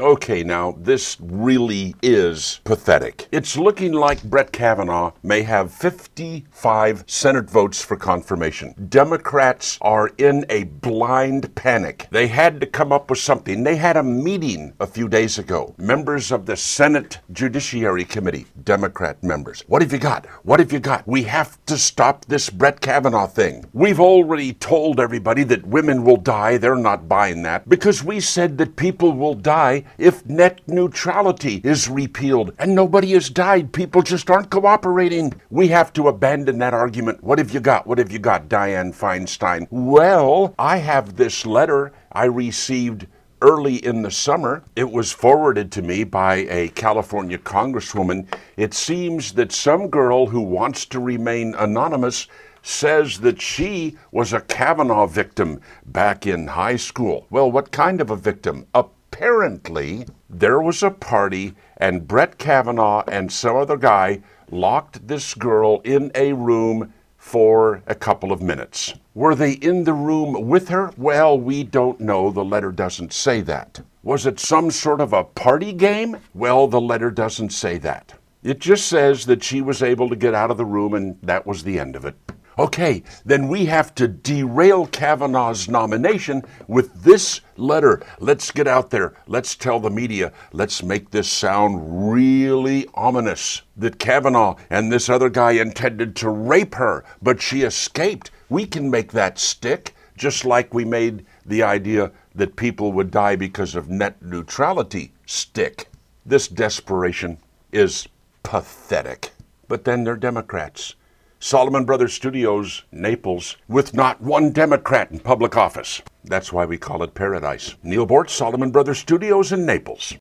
Okay, now this really is pathetic. It's looking like Brett Kavanaugh may have 55 Senate votes for confirmation. Democrats are in a blind panic. They had to come up with something. They had a meeting a few days ago. Members of the Senate Judiciary Committee, Democrat members. What have you got? What have you got? We have to stop this Brett Kavanaugh thing. We've already told everybody that women will die. They're not buying that because we said that people will die if net neutrality is repealed and nobody has died. People just aren't cooperating. We have to abandon that argument. What have you got? What have you got, Dianne Feinstein? Well, I have this letter I received early in the summer. It was forwarded to me by a California congresswoman. It seems that some girl who wants to remain anonymous says that she was a Kavanaugh victim back in high school. Well, what kind of a victim? A apparently there was a party and Brett Kavanaugh and some other guy locked this girl in a room for a couple of minutes. Were they in the room with her? Well, we don't know. The letter doesn't say that. Was it some sort of a party game? Well, the letter doesn't say that. It just says that she was able to get out of the room and that was the end of it. Okay, then we have to derail Kavanaugh's nomination with this letter. Let's get out there. Let's tell the media. Let's make this sound really ominous that Kavanaugh and this other guy intended to rape her, but she escaped. We can make that stick, just like we made the idea that people would die because of net neutrality stick. This desperation is pathetic. But then they're Democrats. Solomon Brothers Studios, Naples, with not one Democrat in public office. That's why we call it paradise. Neal Boortz, Solomon Brothers Studios in Naples.